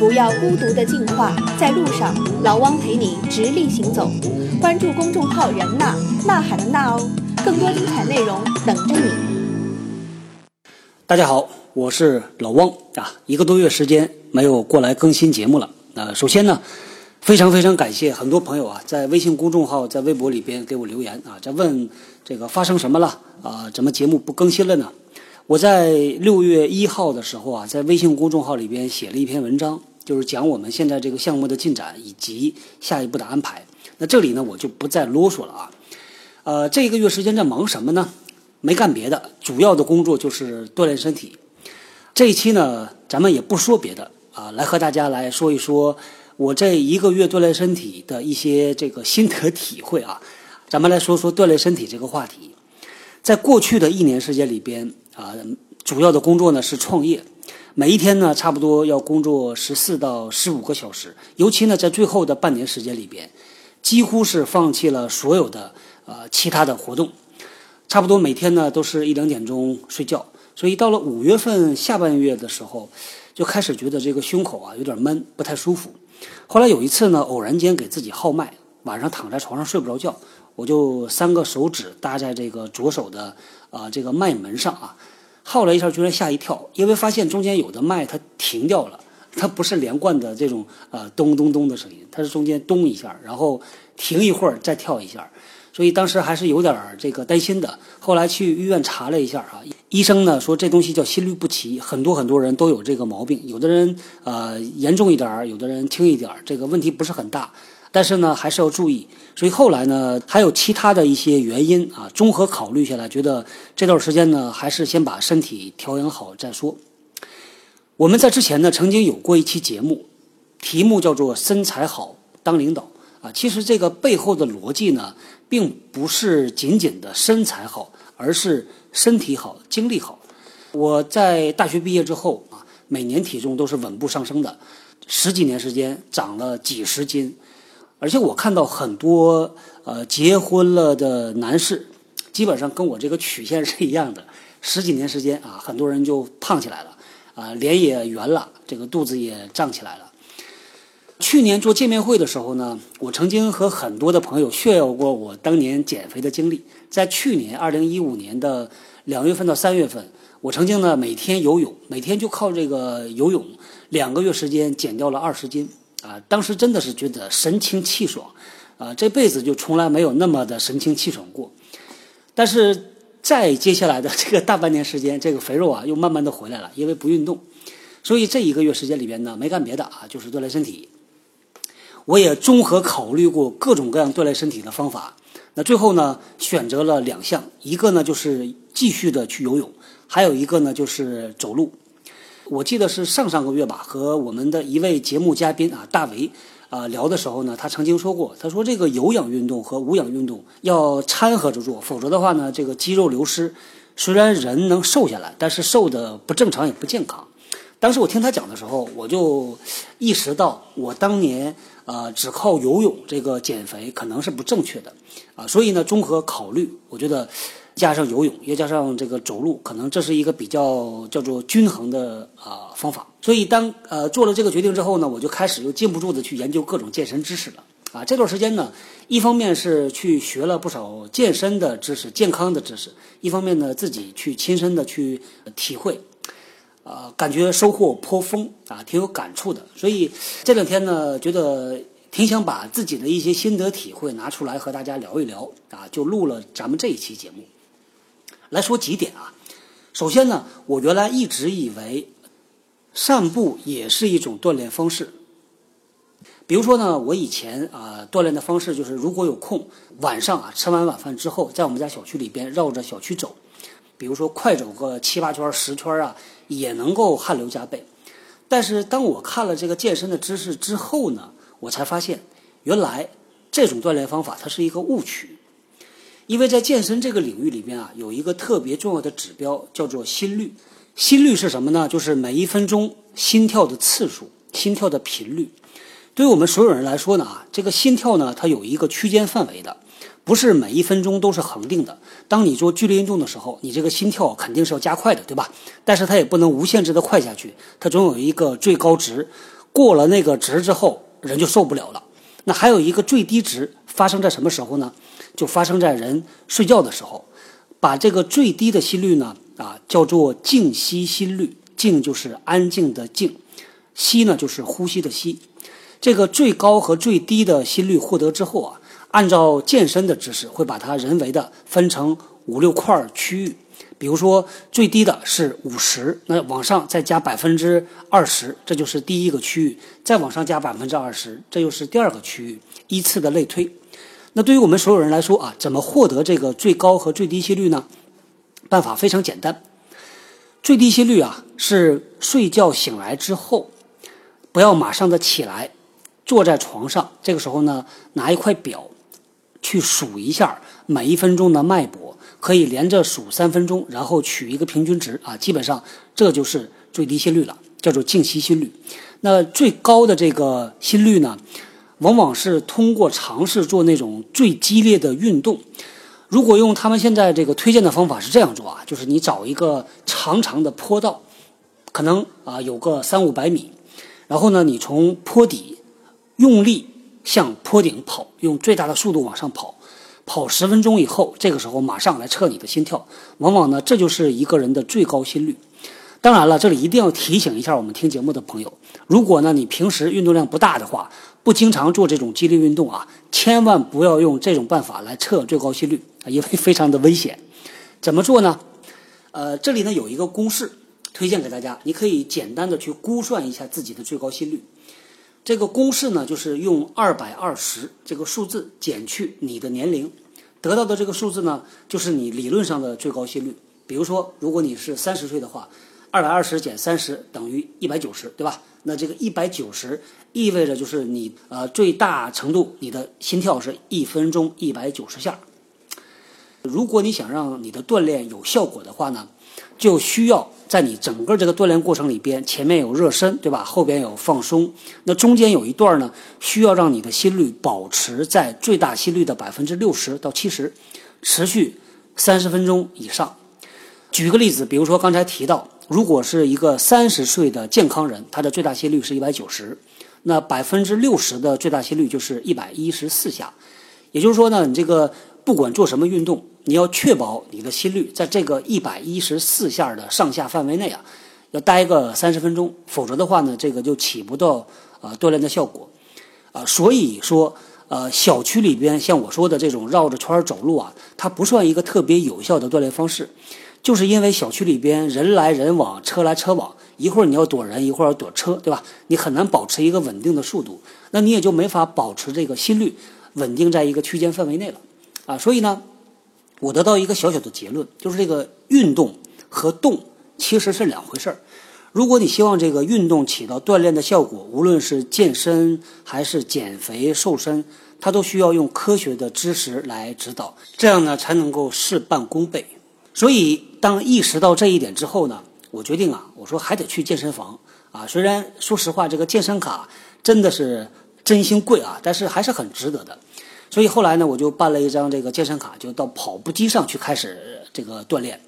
不要孤独的进化，在路上，老汪陪你直立行走。关注公众号“人呐呐喊的呐”哦，更多精彩内容等着你。大家好，我是老汪啊，一个多月时间没有过来更新节目了。呃，首先呢，非常非常感谢很多朋友啊，在微信公众号、在微博里边给我留言啊，在问这个发生什么了啊？怎么节目不更新了呢？我在六月一号的时候啊，在微信公众号里边写了一篇文章，就是讲我们现在这个项目的进展以及下一步的安排。那这里呢，我就不再啰嗦了啊。呃，这一个月时间在忙什么呢？没干别的，主要的工作就是锻炼身体。这一期呢，咱们也不说别的啊，来和大家来说一说我这一个月锻炼身体的一些这个心得体会啊。咱们来说说锻炼身体这个话题。在过去的一年时间里边。啊，主要的工作呢是创业，每一天呢差不多要工作十四到十五个小时，尤其呢在最后的半年时间里边，几乎是放弃了所有的呃其他的活动，差不多每天呢都是一两点钟睡觉，所以到了五月份下半月的时候，就开始觉得这个胸口啊有点闷，不太舒服。后来有一次呢，偶然间给自己号脉，晚上躺在床上睡不着觉，我就三个手指搭在这个左手的啊这个脉门上啊。号了一下，居然吓一跳，因为发现中间有的脉它停掉了，它不是连贯的这种呃咚咚咚的声音，它是中间咚一下，然后停一会儿再跳一下，所以当时还是有点这个担心的。后来去医院查了一下啊，医生呢说这东西叫心律不齐，很多很多人都有这个毛病，有的人呃严重一点儿，有的人轻一点儿，这个问题不是很大。但是呢，还是要注意。所以后来呢，还有其他的一些原因啊，综合考虑下来，觉得这段时间呢，还是先把身体调养好再说。我们在之前呢，曾经有过一期节目，题目叫做“身材好当领导”啊。其实这个背后的逻辑呢，并不是仅仅的身材好，而是身体好、精力好。我在大学毕业之后啊，每年体重都是稳步上升的，十几年时间长了几十斤。而且我看到很多呃结婚了的男士，基本上跟我这个曲线是一样的，十几年时间啊，很多人就胖起来了，啊，脸也圆了，这个肚子也胀起来了。去年做见面会的时候呢，我曾经和很多的朋友炫耀过我当年减肥的经历。在去年二零一五年的两月份到三月份，我曾经呢每天游泳，每天就靠这个游泳，两个月时间减掉了二十斤。啊，当时真的是觉得神清气爽，啊，这辈子就从来没有那么的神清气爽过。但是在接下来的这个大半年时间，这个肥肉啊又慢慢的回来了，因为不运动，所以这一个月时间里边呢，没干别的啊，就是锻炼身体。我也综合考虑过各种各样锻炼身体的方法，那最后呢，选择了两项，一个呢就是继续的去游泳，还有一个呢就是走路。我记得是上上个月吧，和我们的一位节目嘉宾啊，大为啊聊的时候呢，他曾经说过，他说这个有氧运动和无氧运动要掺和着做，否则的话呢，这个肌肉流失，虽然人能瘦下来，但是瘦的不正常也不健康。当时我听他讲的时候，我就意识到我当年啊只靠游泳这个减肥可能是不正确的啊，所以呢，综合考虑，我觉得。加上游泳，又加上这个走路，可能这是一个比较叫做均衡的啊方法。所以当呃做了这个决定之后呢，我就开始又禁不住的去研究各种健身知识了啊。这段时间呢，一方面是去学了不少健身的知识、健康的知识，一方面呢自己去亲身的去体会，啊，感觉收获颇丰啊，挺有感触的。所以这两天呢，觉得挺想把自己的一些心得体会拿出来和大家聊一聊啊，就录了咱们这一期节目。来说几点啊，首先呢，我原来一直以为散步也是一种锻炼方式。比如说呢，我以前啊锻炼的方式就是，如果有空，晚上啊吃完晚饭之后，在我们家小区里边绕着小区走，比如说快走个七八圈、十圈啊，也能够汗流浃背。但是当我看了这个健身的知识之后呢，我才发现，原来这种锻炼方法它是一个误区。因为在健身这个领域里边啊，有一个特别重要的指标叫做心率。心率是什么呢？就是每一分钟心跳的次数、心跳的频率。对于我们所有人来说呢，啊，这个心跳呢，它有一个区间范围的，不是每一分钟都是恒定的。当你做剧烈运动的时候，你这个心跳肯定是要加快的，对吧？但是它也不能无限制的快下去，它总有一个最高值。过了那个值之后，人就受不了了。那还有一个最低值发生在什么时候呢？就发生在人睡觉的时候，把这个最低的心率呢，啊，叫做静息心率。静就是安静的静，息呢就是呼吸的息。这个最高和最低的心率获得之后啊，按照健身的知识，会把它人为的分成五六块区域。比如说最低的是五十，那往上再加百分之二十，这就是第一个区域；再往上加百分之二十，这又是第二个区域，依次的类推。那对于我们所有人来说啊，怎么获得这个最高和最低心率呢？办法非常简单，最低心率啊是睡觉醒来之后，不要马上的起来，坐在床上，这个时候呢拿一块表去数一下每一分钟的脉搏，可以连着数三分钟，然后取一个平均值啊，基本上这就是最低心率了，叫做静息心率。那最高的这个心率呢？往往是通过尝试做那种最激烈的运动。如果用他们现在这个推荐的方法是这样做啊，就是你找一个长长的坡道，可能啊有个三五百米，然后呢你从坡底用力向坡顶跑，用最大的速度往上跑，跑十分钟以后，这个时候马上来测你的心跳。往往呢这就是一个人的最高心率。当然了，这里一定要提醒一下我们听节目的朋友，如果呢你平时运动量不大的话。不经常做这种激烈运动啊，千万不要用这种办法来测最高心率啊，因为非常的危险。怎么做呢？呃，这里呢有一个公式推荐给大家，你可以简单的去估算一下自己的最高心率。这个公式呢就是用二百二十这个数字减去你的年龄，得到的这个数字呢就是你理论上的最高心率。比如说，如果你是三十岁的话，二百二十减三十等于一百九十，对吧？那这个一百九十意味着就是你呃最大程度你的心跳是一分钟一百九十下。如果你想让你的锻炼有效果的话呢，就需要在你整个这个锻炼过程里边，前面有热身，对吧？后边有放松，那中间有一段呢，需要让你的心率保持在最大心率的百分之六十到七十，持续三十分钟以上。举个例子，比如说刚才提到。如果是一个三十岁的健康人，他的最大心率是一百九十，那百分之六十的最大心率就是一百一十四下。也就是说呢，你这个不管做什么运动，你要确保你的心率在这个一百一十四下的上下范围内啊，要待个三十分钟，否则的话呢，这个就起不到啊锻炼的效果啊。所以说，呃，小区里边像我说的这种绕着圈走路啊，它不算一个特别有效的锻炼方式。就是因为小区里边人来人往，车来车往，一会儿你要躲人，一会儿要躲车，对吧？你很难保持一个稳定的速度，那你也就没法保持这个心率稳定在一个区间范围内了，啊，所以呢，我得到一个小小的结论，就是这个运动和动其实是两回事儿。如果你希望这个运动起到锻炼的效果，无论是健身还是减肥瘦身，它都需要用科学的知识来指导，这样呢才能够事半功倍。所以，当意识到这一点之后呢，我决定啊，我说还得去健身房啊。虽然说实话，这个健身卡真的是真心贵啊，但是还是很值得的。所以后来呢，我就办了一张这个健身卡，就到跑步机上去开始这个锻炼。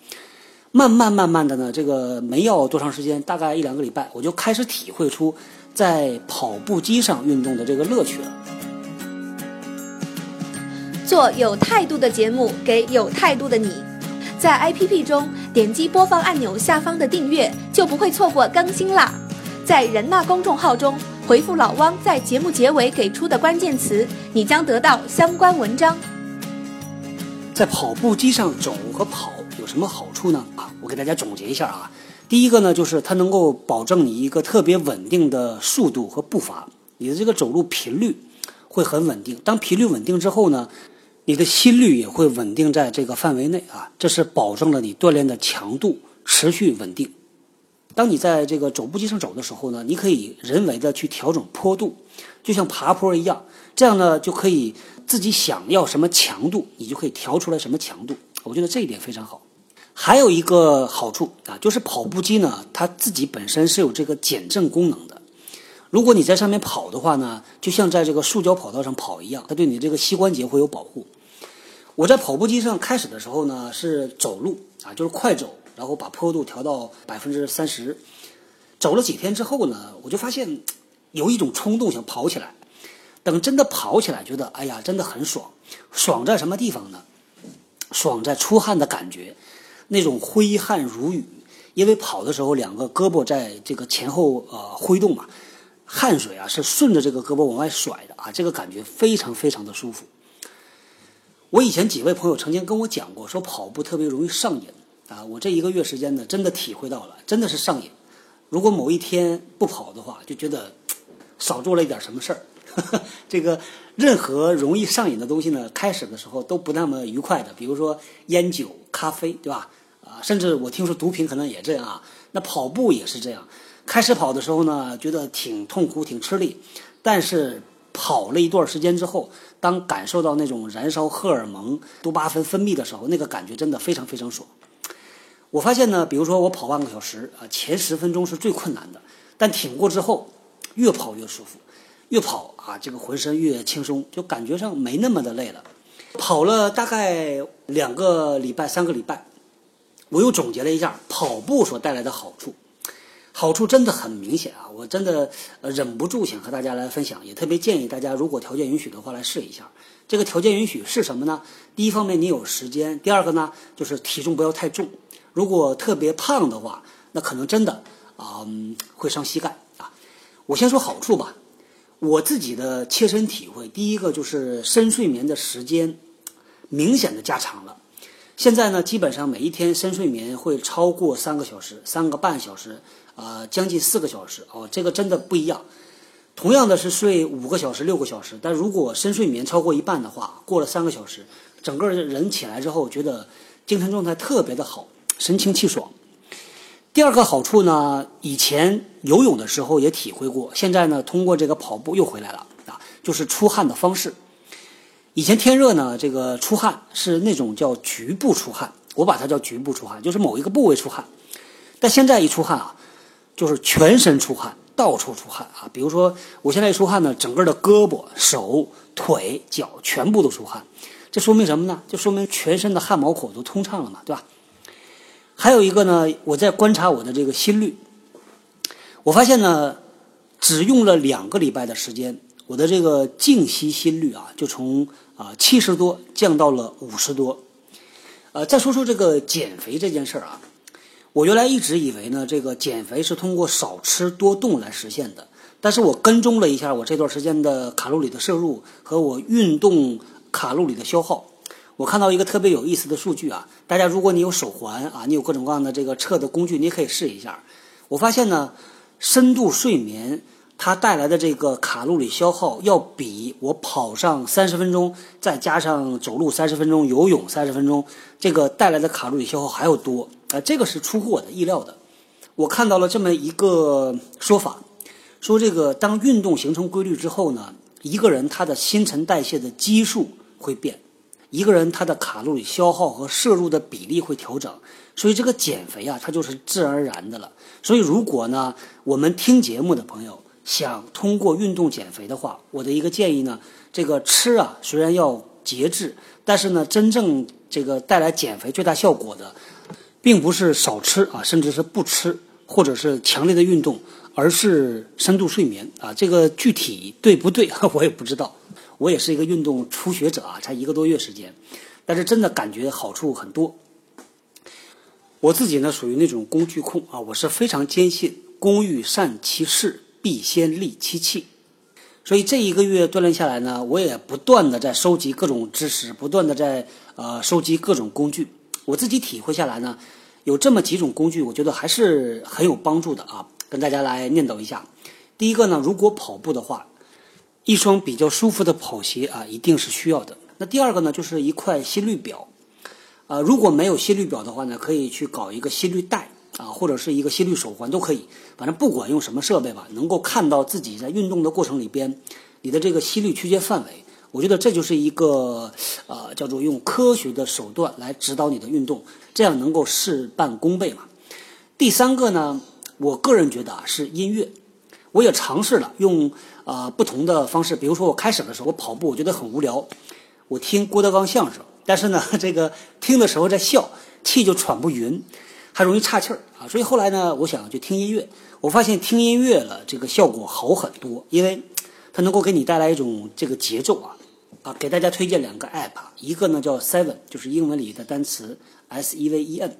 慢慢慢慢的呢，这个没要多长时间，大概一两个礼拜，我就开始体会出在跑步机上运动的这个乐趣了。做有态度的节目，给有态度的你。在 APP 中点击播放按钮下方的订阅，就不会错过更新啦。在人纳公众号中回复老汪在节目结尾给出的关键词，你将得到相关文章。在跑步机上走和跑有什么好处呢？啊，我给大家总结一下啊。第一个呢，就是它能够保证你一个特别稳定的速度和步伐，你的这个走路频率会很稳定。当频率稳定之后呢？你的心率也会稳定在这个范围内啊，这是保证了你锻炼的强度持续稳定。当你在这个走步机上走的时候呢，你可以人为的去调整坡度，就像爬坡一样，这样呢就可以自己想要什么强度，你就可以调出来什么强度。我觉得这一点非常好。还有一个好处啊，就是跑步机呢，它自己本身是有这个减震功能的。如果你在上面跑的话呢，就像在这个塑胶跑道上跑一样，它对你这个膝关节会有保护。我在跑步机上开始的时候呢是走路啊，就是快走，然后把坡度调到百分之三十。走了几天之后呢，我就发现有一种冲动想跑起来。等真的跑起来，觉得哎呀，真的很爽。爽在什么地方呢？爽在出汗的感觉，那种挥汗如雨。因为跑的时候，两个胳膊在这个前后呃挥动嘛，汗水啊是顺着这个胳膊往外甩的啊，这个感觉非常非常的舒服。我以前几位朋友曾经跟我讲过，说跑步特别容易上瘾啊。我这一个月时间呢，真的体会到了，真的是上瘾。如果某一天不跑的话，就觉得少做了一点什么事儿。这个任何容易上瘾的东西呢，开始的时候都不那么愉快的，比如说烟酒、咖啡，对吧？啊，甚至我听说毒品可能也这样啊。那跑步也是这样，开始跑的时候呢，觉得挺痛苦、挺吃力，但是跑了一段时间之后，当感受到那种燃烧荷尔蒙、多巴胺分泌的时候，那个感觉真的非常非常爽。我发现呢，比如说我跑半个小时啊，前十分钟是最困难的，但挺过之后，越跑越舒服。越跑啊，这个浑身越轻松，就感觉上没那么的累了。跑了大概两个礼拜、三个礼拜，我又总结了一下跑步所带来的好处，好处真的很明显啊！我真的呃忍不住想和大家来分享，也特别建议大家，如果条件允许的话，来试一下。这个条件允许是什么呢？第一方面你有时间，第二个呢就是体重不要太重。如果特别胖的话，那可能真的啊会伤膝盖啊。我先说好处吧。我自己的切身体会，第一个就是深睡眠的时间明显的加长了。现在呢，基本上每一天深睡眠会超过三个小时，三个半小时，啊，将近四个小时哦，这个真的不一样。同样的是睡五个小时、六个小时，但如果深睡眠超过一半的话，过了三个小时，整个人起来之后觉得精神状态特别的好，神清气爽。第二个好处呢，以前游泳的时候也体会过，现在呢，通过这个跑步又回来了啊，就是出汗的方式。以前天热呢，这个出汗是那种叫局部出汗，我把它叫局部出汗，就是某一个部位出汗。但现在一出汗啊，就是全身出汗，到处出汗啊。比如说我现在一出汗呢，整个的胳膊、手、腿、脚全部都出汗，这说明什么呢？就说明全身的汗毛孔都通畅了嘛，对吧？还有一个呢，我在观察我的这个心率，我发现呢，只用了两个礼拜的时间，我的这个静息心率啊，就从啊七十多降到了五十多。呃，再说说这个减肥这件事儿啊，我原来一直以为呢，这个减肥是通过少吃多动来实现的，但是我跟踪了一下我这段时间的卡路里的摄入和我运动卡路里的消耗。我看到一个特别有意思的数据啊，大家如果你有手环啊，你有各种各样的这个测的工具，你可以试一下。我发现呢，深度睡眠它带来的这个卡路里消耗，要比我跑上三十分钟，再加上走路三十分钟、游泳三十分钟，这个带来的卡路里消耗还要多啊！这个是出乎我的意料的。我看到了这么一个说法，说这个当运动形成规律之后呢，一个人他的新陈代谢的基数会变。一个人他的卡路里消耗和摄入的比例会调整，所以这个减肥啊，它就是自然而然的了。所以如果呢，我们听节目的朋友想通过运动减肥的话，我的一个建议呢，这个吃啊虽然要节制，但是呢，真正这个带来减肥最大效果的，并不是少吃啊，甚至是不吃，或者是强烈的运动，而是深度睡眠啊。这个具体对不对，我也不知道。我也是一个运动初学者啊，才一个多月时间，但是真的感觉好处很多。我自己呢属于那种工具控啊，我是非常坚信“工欲善其事，必先利其器”。所以这一个月锻炼下来呢，我也不断的在收集各种知识，不断的在呃收集各种工具。我自己体会下来呢，有这么几种工具，我觉得还是很有帮助的啊，跟大家来念叨一下。第一个呢，如果跑步的话。一双比较舒服的跑鞋啊，一定是需要的。那第二个呢，就是一块心率表，啊，如果没有心率表的话呢，可以去搞一个心率带啊，或者是一个心率手环都可以。反正不管用什么设备吧，能够看到自己在运动的过程里边，你的这个心率区间范围，我觉得这就是一个呃叫做用科学的手段来指导你的运动，这样能够事半功倍嘛。第三个呢，我个人觉得啊，是音乐。我也尝试了用啊不同的方式，比如说我开始的时候我跑步我觉得很无聊，我听郭德纲相声，但是呢 这个听的时候在笑，气就喘不匀。还容易岔气儿啊。所以后来呢，我想就听音乐，我发现听音乐了这个效果好很多，因为它能够给你带来一种这个节奏啊啊。给大家推荐两个 app，一个呢叫 Seven，就是英文里的单词 S E V E N，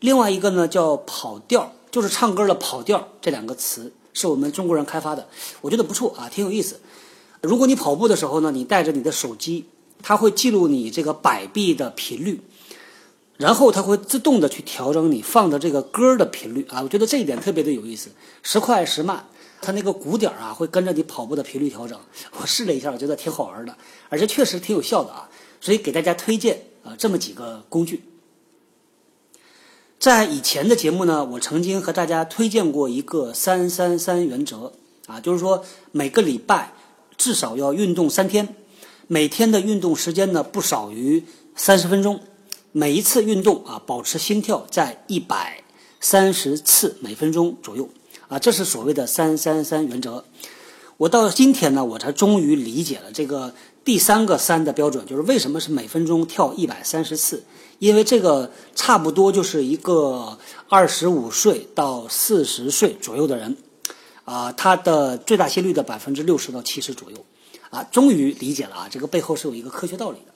另外一个呢叫跑调，就是唱歌的跑调，这两个词是我们中国人开发的，我觉得不错啊，挺有意思。如果你跑步的时候呢，你带着你的手机，它会记录你这个摆臂的频率，然后它会自动的去调整你放的这个歌的频率啊。我觉得这一点特别的有意思，时快时慢，它那个鼓点啊会跟着你跑步的频率调整。我试了一下，我觉得挺好玩的，而且确实挺有效的啊。所以给大家推荐啊这么几个工具。在以前的节目呢，我曾经和大家推荐过一个三三三原则啊，就是说每个礼拜。至少要运动三天，每天的运动时间呢不少于三十分钟，每一次运动啊保持心跳在一百三十次每分钟左右啊，这是所谓的三三三原则。我到今天呢，我才终于理解了这个第三个三的标准，就是为什么是每分钟跳一百三十次，因为这个差不多就是一个二十五岁到四十岁左右的人。啊，他的最大心率的百分之六十到七十左右，啊，终于理解了啊，这个背后是有一个科学道理的。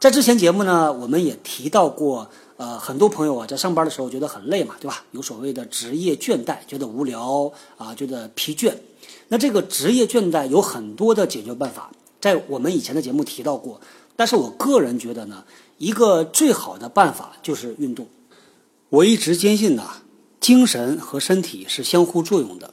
在之前节目呢，我们也提到过，呃，很多朋友啊，在上班的时候觉得很累嘛，对吧？有所谓的职业倦怠，觉得无聊啊，觉得疲倦。那这个职业倦怠有很多的解决办法，在我们以前的节目提到过。但是我个人觉得呢，一个最好的办法就是运动。我一直坚信呐。精神和身体是相互作用的，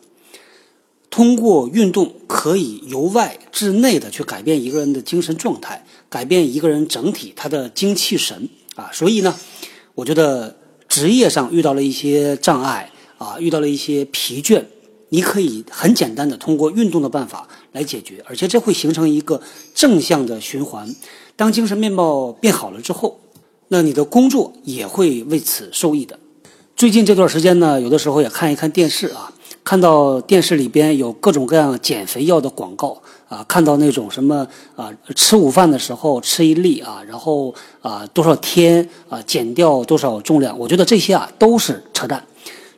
通过运动可以由外至内的去改变一个人的精神状态，改变一个人整体他的精气神啊。所以呢，我觉得职业上遇到了一些障碍啊，遇到了一些疲倦，你可以很简单的通过运动的办法来解决，而且这会形成一个正向的循环。当精神面貌变好了之后，那你的工作也会为此受益的。最近这段时间呢，有的时候也看一看电视啊，看到电视里边有各种各样减肥药的广告啊，看到那种什么啊，吃午饭的时候吃一粒啊，然后啊多少天啊减掉多少重量，我觉得这些啊都是扯淡。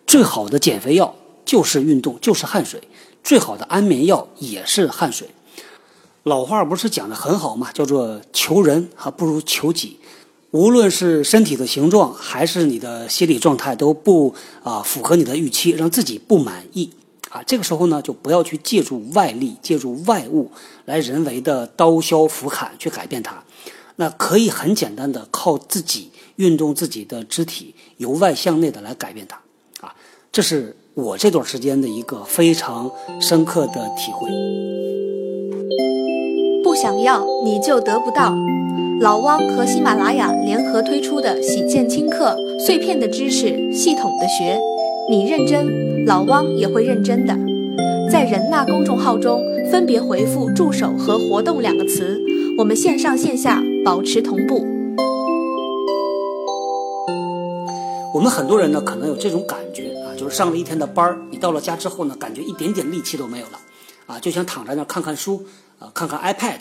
最好的减肥药就是运动，就是汗水；最好的安眠药也是汗水。老话不是讲的很好嘛，叫做求人还不如求己。无论是身体的形状，还是你的心理状态，都不啊符合你的预期，让自己不满意啊。这个时候呢，就不要去借助外力、借助外物来人为的刀削斧砍去改变它。那可以很简单的靠自己运动自己的肢体，由外向内的来改变它啊。这是我这段时间的一个非常深刻的体会。不想要，你就得不到。老汪和喜马拉雅联合推出的喜见轻课，碎片的知识，系统的学，你认真，老汪也会认真的。在人纳公众号中分别回复“助手”和“活动”两个词，我们线上线下保持同步。我们很多人呢，可能有这种感觉啊，就是上了一天的班儿，你到了家之后呢，感觉一点点力气都没有了，啊，就想躺在那儿看看书，啊，看看 iPad。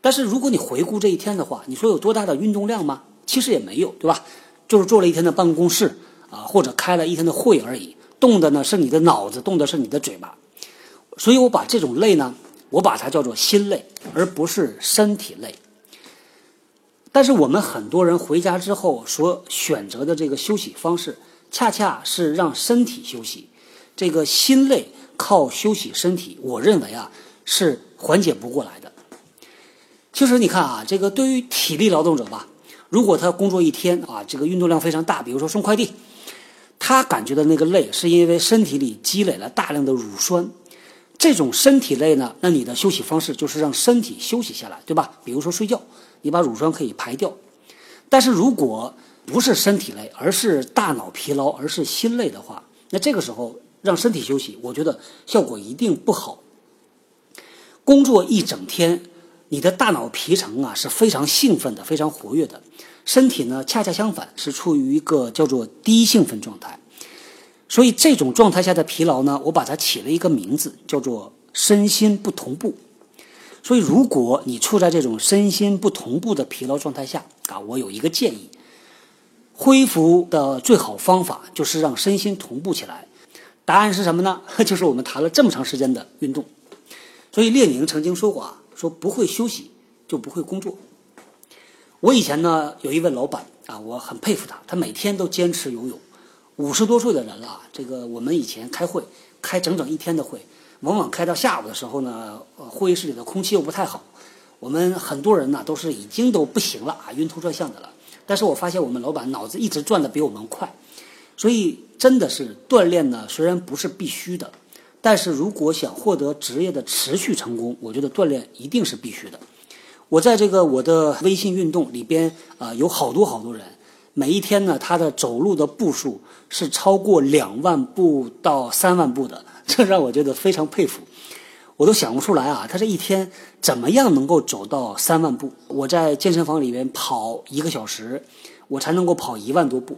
但是如果你回顾这一天的话，你说有多大的运动量吗？其实也没有，对吧？就是坐了一天的办公室啊，或者开了一天的会而已。动的呢是你的脑子，动的是你的嘴巴。所以我把这种累呢，我把它叫做心累，而不是身体累。但是我们很多人回家之后所选择的这个休息方式，恰恰是让身体休息。这个心累靠休息身体，我认为啊是缓解不过来的。其实你看啊，这个对于体力劳动者吧，如果他工作一天啊，这个运动量非常大，比如说送快递，他感觉的那个累，是因为身体里积累了大量的乳酸。这种身体累呢，那你的休息方式就是让身体休息下来，对吧？比如说睡觉，你把乳酸可以排掉。但是如果不是身体累，而是大脑疲劳，而是心累的话，那这个时候让身体休息，我觉得效果一定不好。工作一整天。你的大脑皮层啊是非常兴奋的，非常活跃的，身体呢恰恰相反，是处于一个叫做低兴奋状态。所以这种状态下的疲劳呢，我把它起了一个名字，叫做身心不同步。所以如果你处在这种身心不同步的疲劳状态下啊，我有一个建议，恢复的最好方法就是让身心同步起来。答案是什么呢？就是我们谈了这么长时间的运动。所以列宁曾经说过啊，说不会休息就不会工作。我以前呢有一位老板啊，我很佩服他，他每天都坚持游泳。五十多岁的人了，这个我们以前开会开整整一天的会，往往开到下午的时候呢，会议室里的空气又不太好，我们很多人呢都是已经都不行了啊，晕头转向的了。但是我发现我们老板脑子一直转的比我们快，所以真的是锻炼呢，虽然不是必须的，但是如果想获得职业的持续成功，我觉得锻炼一定是必须的。我在这个我的微信运动里边啊，有好多好多人，每一天呢，他的走路的步数是超过两万步到三万步的，这让我觉得非常佩服。我都想不出来啊，他这一天怎么样能够走到三万步？我在健身房里边跑一个小时，我才能够跑一万多步，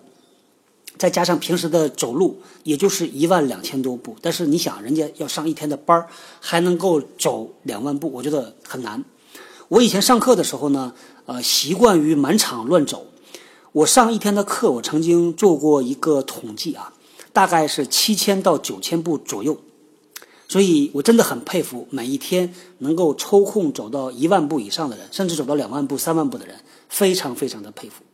再加上平时的走路，也就是一万两千多步。但是你想，人家要上一天的班儿，还能够走两万步，我觉得很难。我以前上课的时候呢，呃，习惯于满场乱走。我上一天的课，我曾经做过一个统计啊，大概是七千到九千步左右。所以我真的很佩服每一天能够抽空走到一万步以上的人，甚至走到两万步、三万步的人，非常非常的佩服。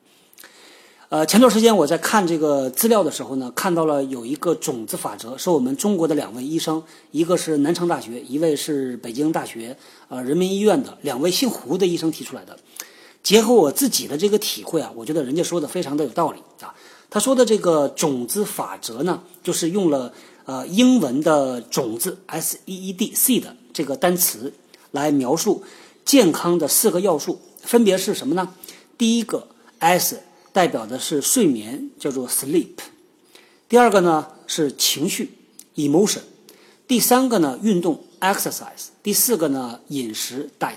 呃，前段时间我在看这个资料的时候呢，看到了有一个种子法则，是我们中国的两位医生，一个是南昌大学，一位是北京大学呃人民医院的两位姓胡的医生提出来的。结合我自己的这个体会啊，我觉得人家说的非常的有道理啊。他说的这个种子法则呢，就是用了呃英文的种子 S E E D seed 这个单词来描述健康的四个要素，分别是什么呢？第一个 S。代表的是睡眠，叫做 sleep。第二个呢是情绪，emotion。第三个呢运动，exercise。第四个呢饮食，diet。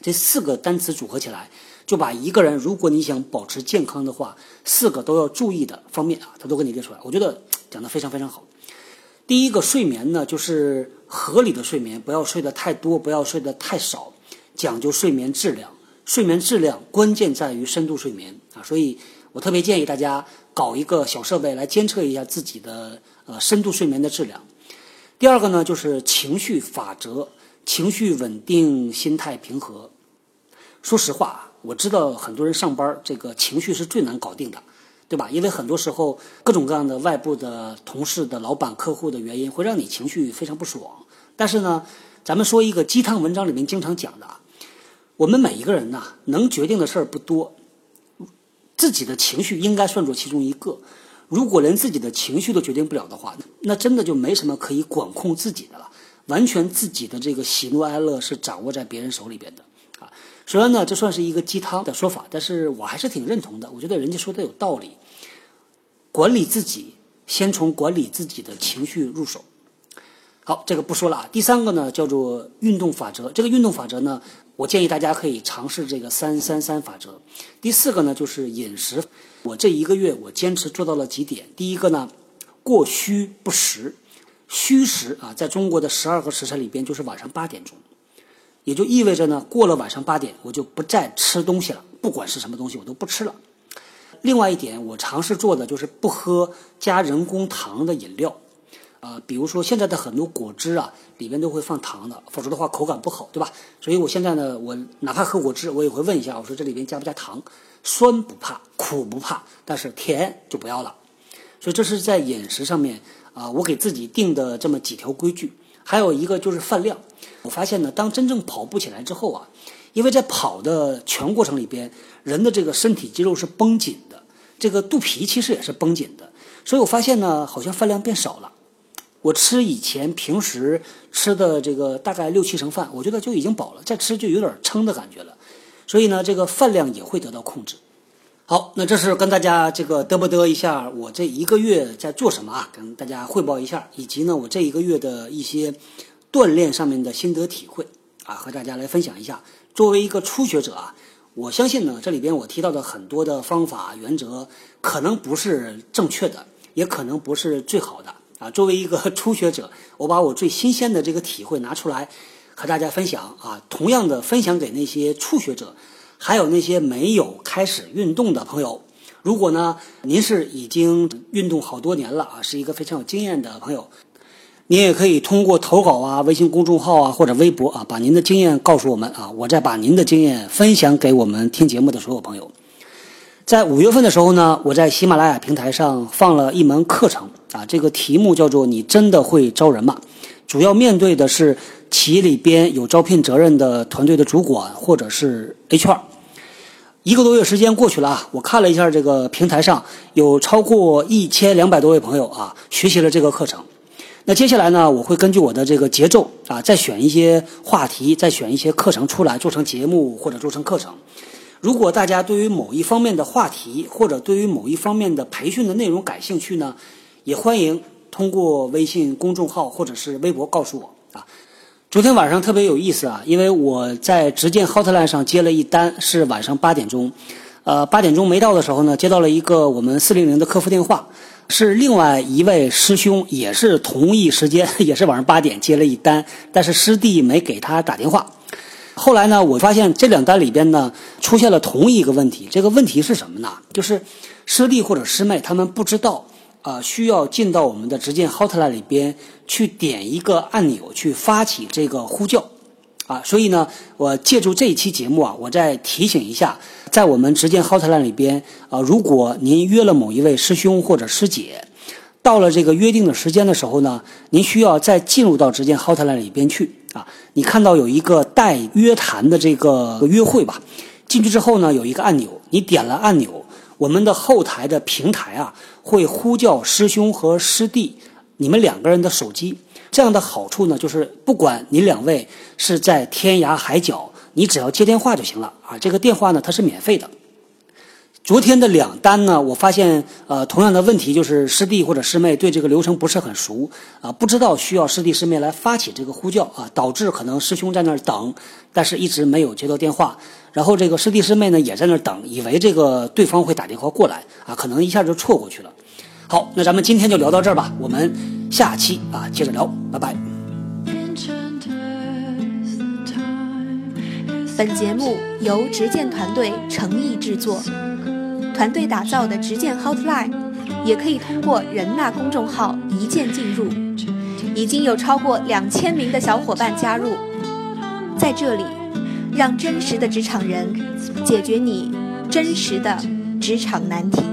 这四个单词组合起来，就把一个人如果你想保持健康的话，四个都要注意的方面啊，他都给你列出来。我觉得讲的非常非常好。第一个睡眠呢，就是合理的睡眠，不要睡得太多，不要睡得太少，讲究睡眠质量。睡眠质量关键在于深度睡眠啊，所以我特别建议大家搞一个小设备来监测一下自己的呃深度睡眠的质量。第二个呢，就是情绪法则，情绪稳定，心态平和。说实话，我知道很多人上班这个情绪是最难搞定的，对吧？因为很多时候各种各样的外部的同事的老板、客户的原因，会让你情绪非常不爽。但是呢，咱们说一个鸡汤文章里面经常讲的啊。我们每一个人呐，能决定的事儿不多，自己的情绪应该算作其中一个。如果连自己的情绪都决定不了的话，那真的就没什么可以管控自己的了。完全自己的这个喜怒哀乐是掌握在别人手里边的啊。虽然呢，这算是一个鸡汤的说法，但是我还是挺认同的。我觉得人家说的有道理。管理自己，先从管理自己的情绪入手。好，这个不说了啊。第三个呢，叫做运动法则。这个运动法则呢，我建议大家可以尝试这个三三三法则。第四个呢，就是饮食。我这一个月我坚持做到了几点。第一个呢，过虚不食。虚食啊，在中国的十二个时辰里边，就是晚上八点钟，也就意味着呢，过了晚上八点，我就不再吃东西了，不管是什么东西，我都不吃了。另外一点，我尝试做的就是不喝加人工糖的饮料。啊，比如说现在的很多果汁啊，里边都会放糖的，否则的话口感不好，对吧？所以我现在呢，我哪怕喝果汁，我也会问一下，我说这里边加不加糖？酸不怕，苦不怕，但是甜就不要了。所以这是在饮食上面啊，我给自己定的这么几条规矩。还有一个就是饭量，我发现呢，当真正跑步起来之后啊，因为在跑的全过程里边，人的这个身体肌肉是绷紧的，这个肚皮其实也是绷紧的，所以我发现呢，好像饭量变少了。我吃以前平时吃的这个大概六七成饭，我觉得就已经饱了，再吃就有点撑的感觉了，所以呢，这个饭量也会得到控制。好，那这是跟大家这个嘚不嘚一下，我这一个月在做什么啊？跟大家汇报一下，以及呢，我这一个月的一些锻炼上面的心得体会啊，和大家来分享一下。作为一个初学者啊，我相信呢，这里边我提到的很多的方法原则，可能不是正确的，也可能不是最好的。啊，作为一个 初学者，我把我最新鲜的这个体会拿出来和大家分享啊。同样的，分享给那些初学者，还有那些没有开始运动的朋友。如果呢，您是已经运动好多年了啊，是一个非常有经验的朋友，您也可以通过投稿啊、微信公众号啊或者微博啊，把您的经验告诉我们啊，我再把您的经验分享给我们听节目的所有朋友。在五月份的时候呢，我在喜马拉雅平台上放了一门课程啊，这个题目叫做“你真的会招人吗？”主要面对的是企业里边有招聘责任的团队的主管或者是 HR。一个多月时间过去了啊，我看了一下这个平台上有超过一千两百多位朋友啊学习了这个课程。那接下来呢，我会根据我的这个节奏啊，再选一些话题，再选一些课程出来做成节目或者做成课程。如果大家对于某一方面的话题或者对于某一方面的培训的内容感兴趣呢，也欢迎通过微信公众号或者是微博告诉我啊。昨天晚上特别有意思啊，因为我在直见 Hotline 上接了一单，是晚上八点钟，呃，八点钟没到的时候呢，接到了一个我们四零零的客服电话，是另外一位师兄，也是同一时间，也是晚上八点接了一单，但是师弟没给他打电话。后来呢，我发现这两单里边呢出现了同一个问题，这个问题是什么呢？就是师弟或者师妹他们不知道。啊，需要进到我们的直见 Hotline 里边去点一个按钮去发起这个呼叫，啊，所以呢，我借助这一期节目啊，我再提醒一下，在我们直见 Hotline 里边啊，如果您约了某一位师兄或者师姐，到了这个约定的时间的时候呢，您需要再进入到直见 Hotline 里边去啊，你看到有一个待约谈的这个约会吧，进去之后呢，有一个按钮，你点了按钮。我们的后台的平台啊，会呼叫师兄和师弟，你们两个人的手机。这样的好处呢，就是不管你两位是在天涯海角，你只要接电话就行了啊。这个电话呢，它是免费的。昨天的两单呢，我发现呃，同样的问题就是师弟或者师妹对这个流程不是很熟啊，不知道需要师弟师妹来发起这个呼叫啊，导致可能师兄在那儿等，但是一直没有接到电话，然后这个师弟师妹呢也在那儿等，以为这个对方会打电话过来啊，可能一下就错过去了。好，那咱们今天就聊到这儿吧，我们下期啊接着聊，拜拜。本节目由执剑团队诚意制作。团队打造的直剑 Hotline，也可以通过人纳公众号一键进入，已经有超过两千名的小伙伴加入，在这里，让真实的职场人解决你真实的职场难题。